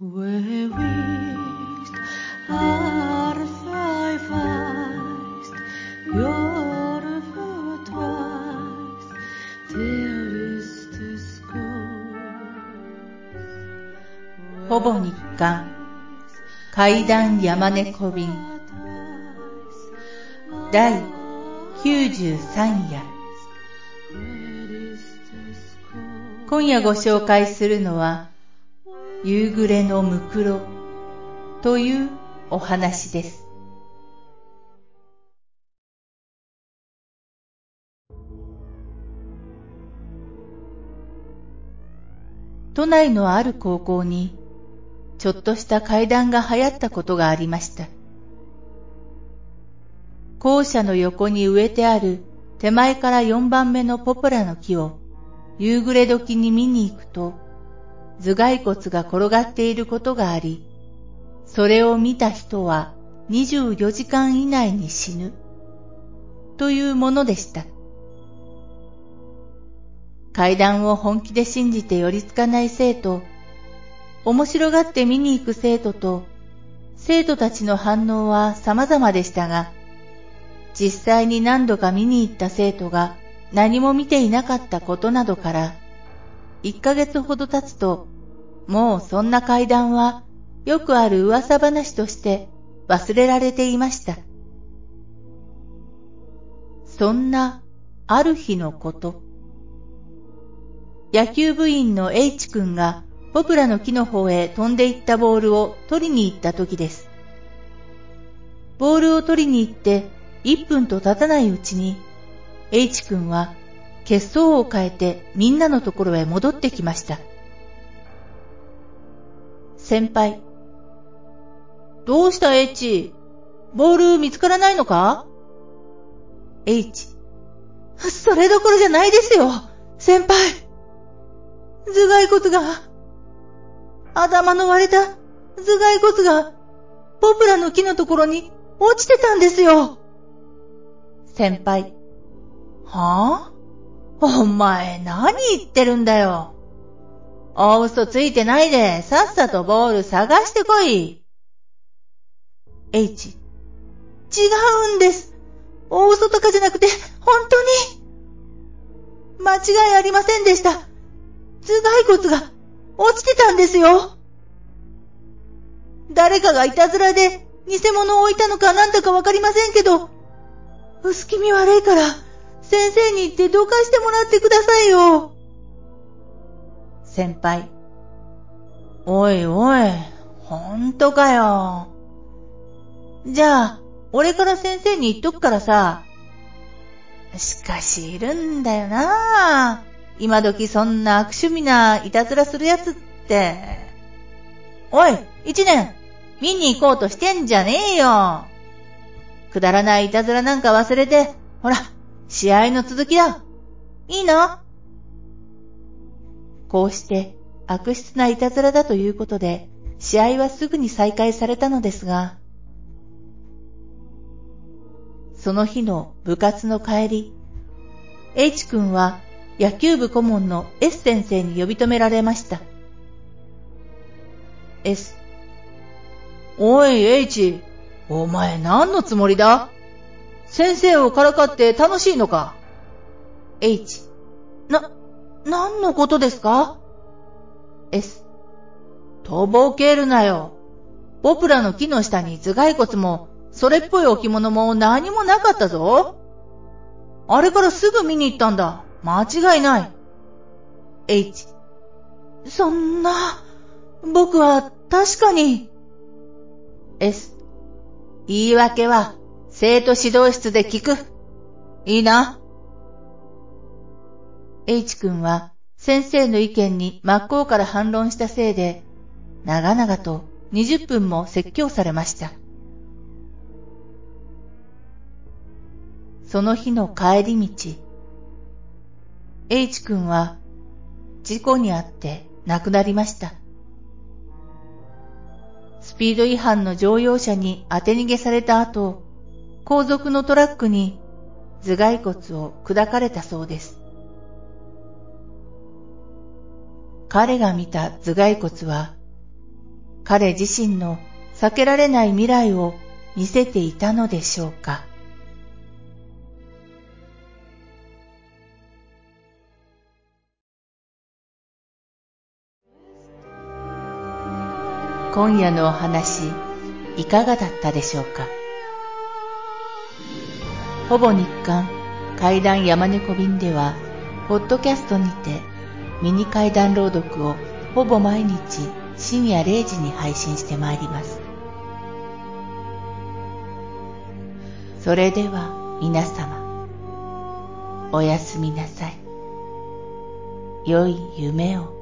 ほぼ日刊階段山猫便第93夜今夜ご紹介するのは夕暮れのムクロというお話です。都内のある高校にちょっとした階段が流行ったことがありました。校舎の横に植えてある手前から4番目のポプラの木を夕暮れ時に見に行くと頭蓋骨が転がっていることがあり、それを見た人は24時間以内に死ぬというものでした。階段を本気で信じて寄りつかない生徒、面白がって見に行く生徒と、生徒たちの反応は様々でしたが、実際に何度か見に行った生徒が何も見ていなかったことなどから、1ヶ月ほど経つと、もうそんな階段はよくある噂話として忘れられていました。そんなある日のこと。野球部員の H 君がポプラの木の方へ飛んでいったボールを取りに行った時です。ボールを取りに行って1分と経たないうちに H 君は血相を変えてみんなのところへ戻ってきました。先輩。どうした H? ボール見つからないのか ?H。それどころじゃないですよ先輩頭蓋骨が、頭の割れた頭蓋骨が、ポプラの木のところに落ちてたんですよ先輩。はぁ、あ、お前何言ってるんだよ。大嘘ついてないで、さっさとボール探してこい。H。違うんです。大嘘とかじゃなくて、本当に。間違いありませんでした。頭蓋骨が落ちてたんですよ。誰かがいたずらで偽物を置いたのかなんだかわかりませんけど、薄気味悪いから、先生に言ってどかしてもらってくださいよ。先輩。おいおい、ほんとかよ。じゃあ、俺から先生に言っとくからさ。しかしいるんだよな今時そんな悪趣味ないたずらするやつって。おい、一年、見に行こうとしてんじゃねえよ。くだらないいたずらなんか忘れて、ほら、試合の続きだ。いいの？こうして悪質ないたずらだということで、試合はすぐに再開されたのですが、その日の部活の帰り、H 君は野球部顧問の S 先生に呼び止められました。S。おい H、お前何のつもりだ？先生をからかって楽しいのか ?H。な、何のことですか ?S。とぼけるなよ。ポプラの木の下に頭蓋骨も、それっぽい置物も何もなかったぞ。あれからすぐ見に行ったんだ。間違いない。H。そんな、僕は確かに。S。言い訳は生徒指導室で聞く。いいな。H 君は先生の意見に真っ向から反論したせいで、長々と20分も説教されました。その日の帰り道、H 君は事故にあって亡くなりました。スピード違反の乗用車に当て逃げされた後、後続のトラックに頭蓋骨を砕かれたそうです。彼が見た頭蓋骨は、彼自身の避けられない未来を見せていたのでしょうか。今夜のお話、いかがだったでしょうか。ほぼ日刊怪談山猫便では、ポッドキャストにてミニ怪談朗読をほぼ毎日深夜0時に配信してまいります。それでは皆様、おやすみなさい。良い夢を。